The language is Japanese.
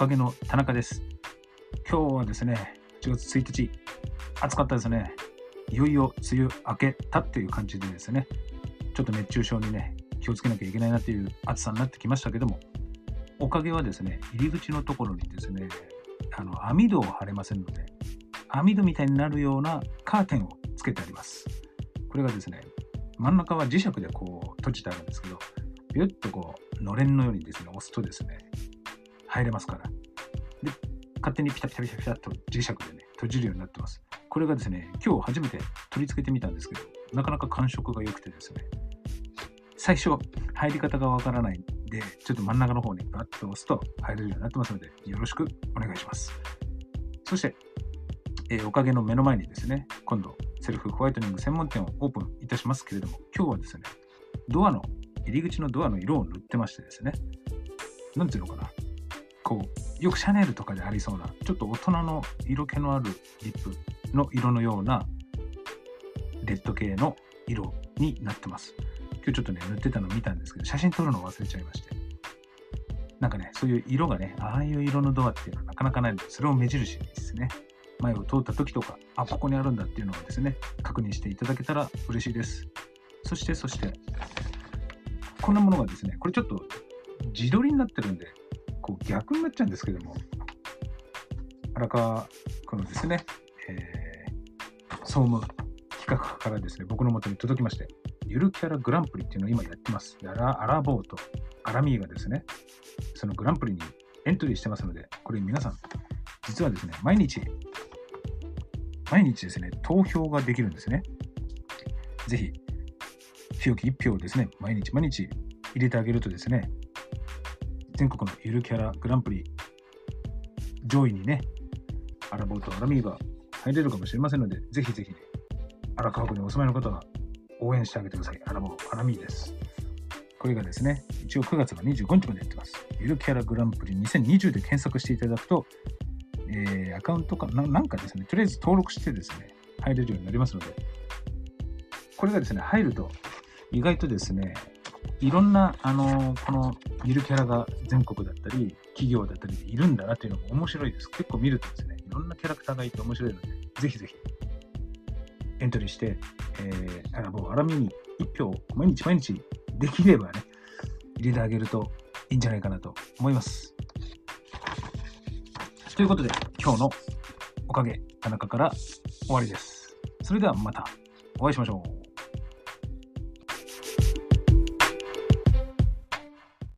かげの田中です。今日はですね、1月1日、暑かったですね。いよいよ梅雨明けたっていう感じでですね、ちょっと熱中症にね、気をつけなきゃいけないなっていう暑さになってきましたけども、おかげはですね、入り口のところにですね、あの網戸を貼れませんので、網戸みたいになるようなカーテンをつけてあります。これがですね、真ん中は磁石でこう閉じてあるんですけど、ビュッとこう、のれんのようにですね、押すとですね、入れますから。で、勝手にピタピタピタピタと磁石でね、閉じるようになってます。これがですね、今日初めて取り付けてみたんですけど、なかなか感触が良くてですね、最初、入り方がわからないんで、ちょっと真ん中の方にバッと押すと入れるようになってますので、よろしくお願いします。そして、えーおかげの目の前にですね、今度、セルフホワイトニング専門店をオープンいたしますけれども、今日はですね、ドアの、入り口のドアの色を塗ってましてですね、なんていうのかな、こう、よくシャネルとかでありそうな、ちょっと大人の色気のあるリップの色のような、レッド系の色になってます。今日ちょっとね、塗ってたの見たんですけど、写真撮るの忘れちゃいまして。なんかね、そういう色がね、ああいう色のドアっていうのはなかなかないので、それを目印ですね、前を通った時とか、あ、ここにあるんだっていうのをですね、確認していただけたら嬉しいです。そして、そして、こんなものがですね、これちょっと自撮りになってるんで、こう逆になっちゃうんですけども、荒川区のですね、えー総務企画からですね、僕の元に届きまして、ゆるキャラグランプリっていうのを今やってます。でアラアラボーとアラミーがですね、そのグランプリにエントリーしてますので、これ皆さん、実はですね、毎日、毎日ですね、投票ができるんですね。ぜひ、清き一票をですね、毎日毎日入れてあげるとですね、全国のゆるキャラグランプリ上位にね、アラボーとアラミーが入れるかもしれませんので、ぜひぜひね、荒川区にお住まいの方は応援してあげてください。アラボー、アラミーです。これがですね、一応9月が25日までやってます。ゆるキャラグランプリ2020で検索していただくと、えーアカウントかな、なんかですね、とりあえず登録してですね、入れるようになりますので、これがですね、入ると、意外とですね、いろんな、あのーこのゆるキャラが全国だったり、企業だったりでいるんだなっていうのも面白いです。結構見るとですね、いろんなキャラクターがいて面白いので、ぜひぜひ、エントリーして、えー、アラボー、アラミに1票、毎日毎日できればね、入れてあげるといいんじゃないかなと思います。ということで、今日のおかげ、田中から終わりです。それではまたお会いしましょう。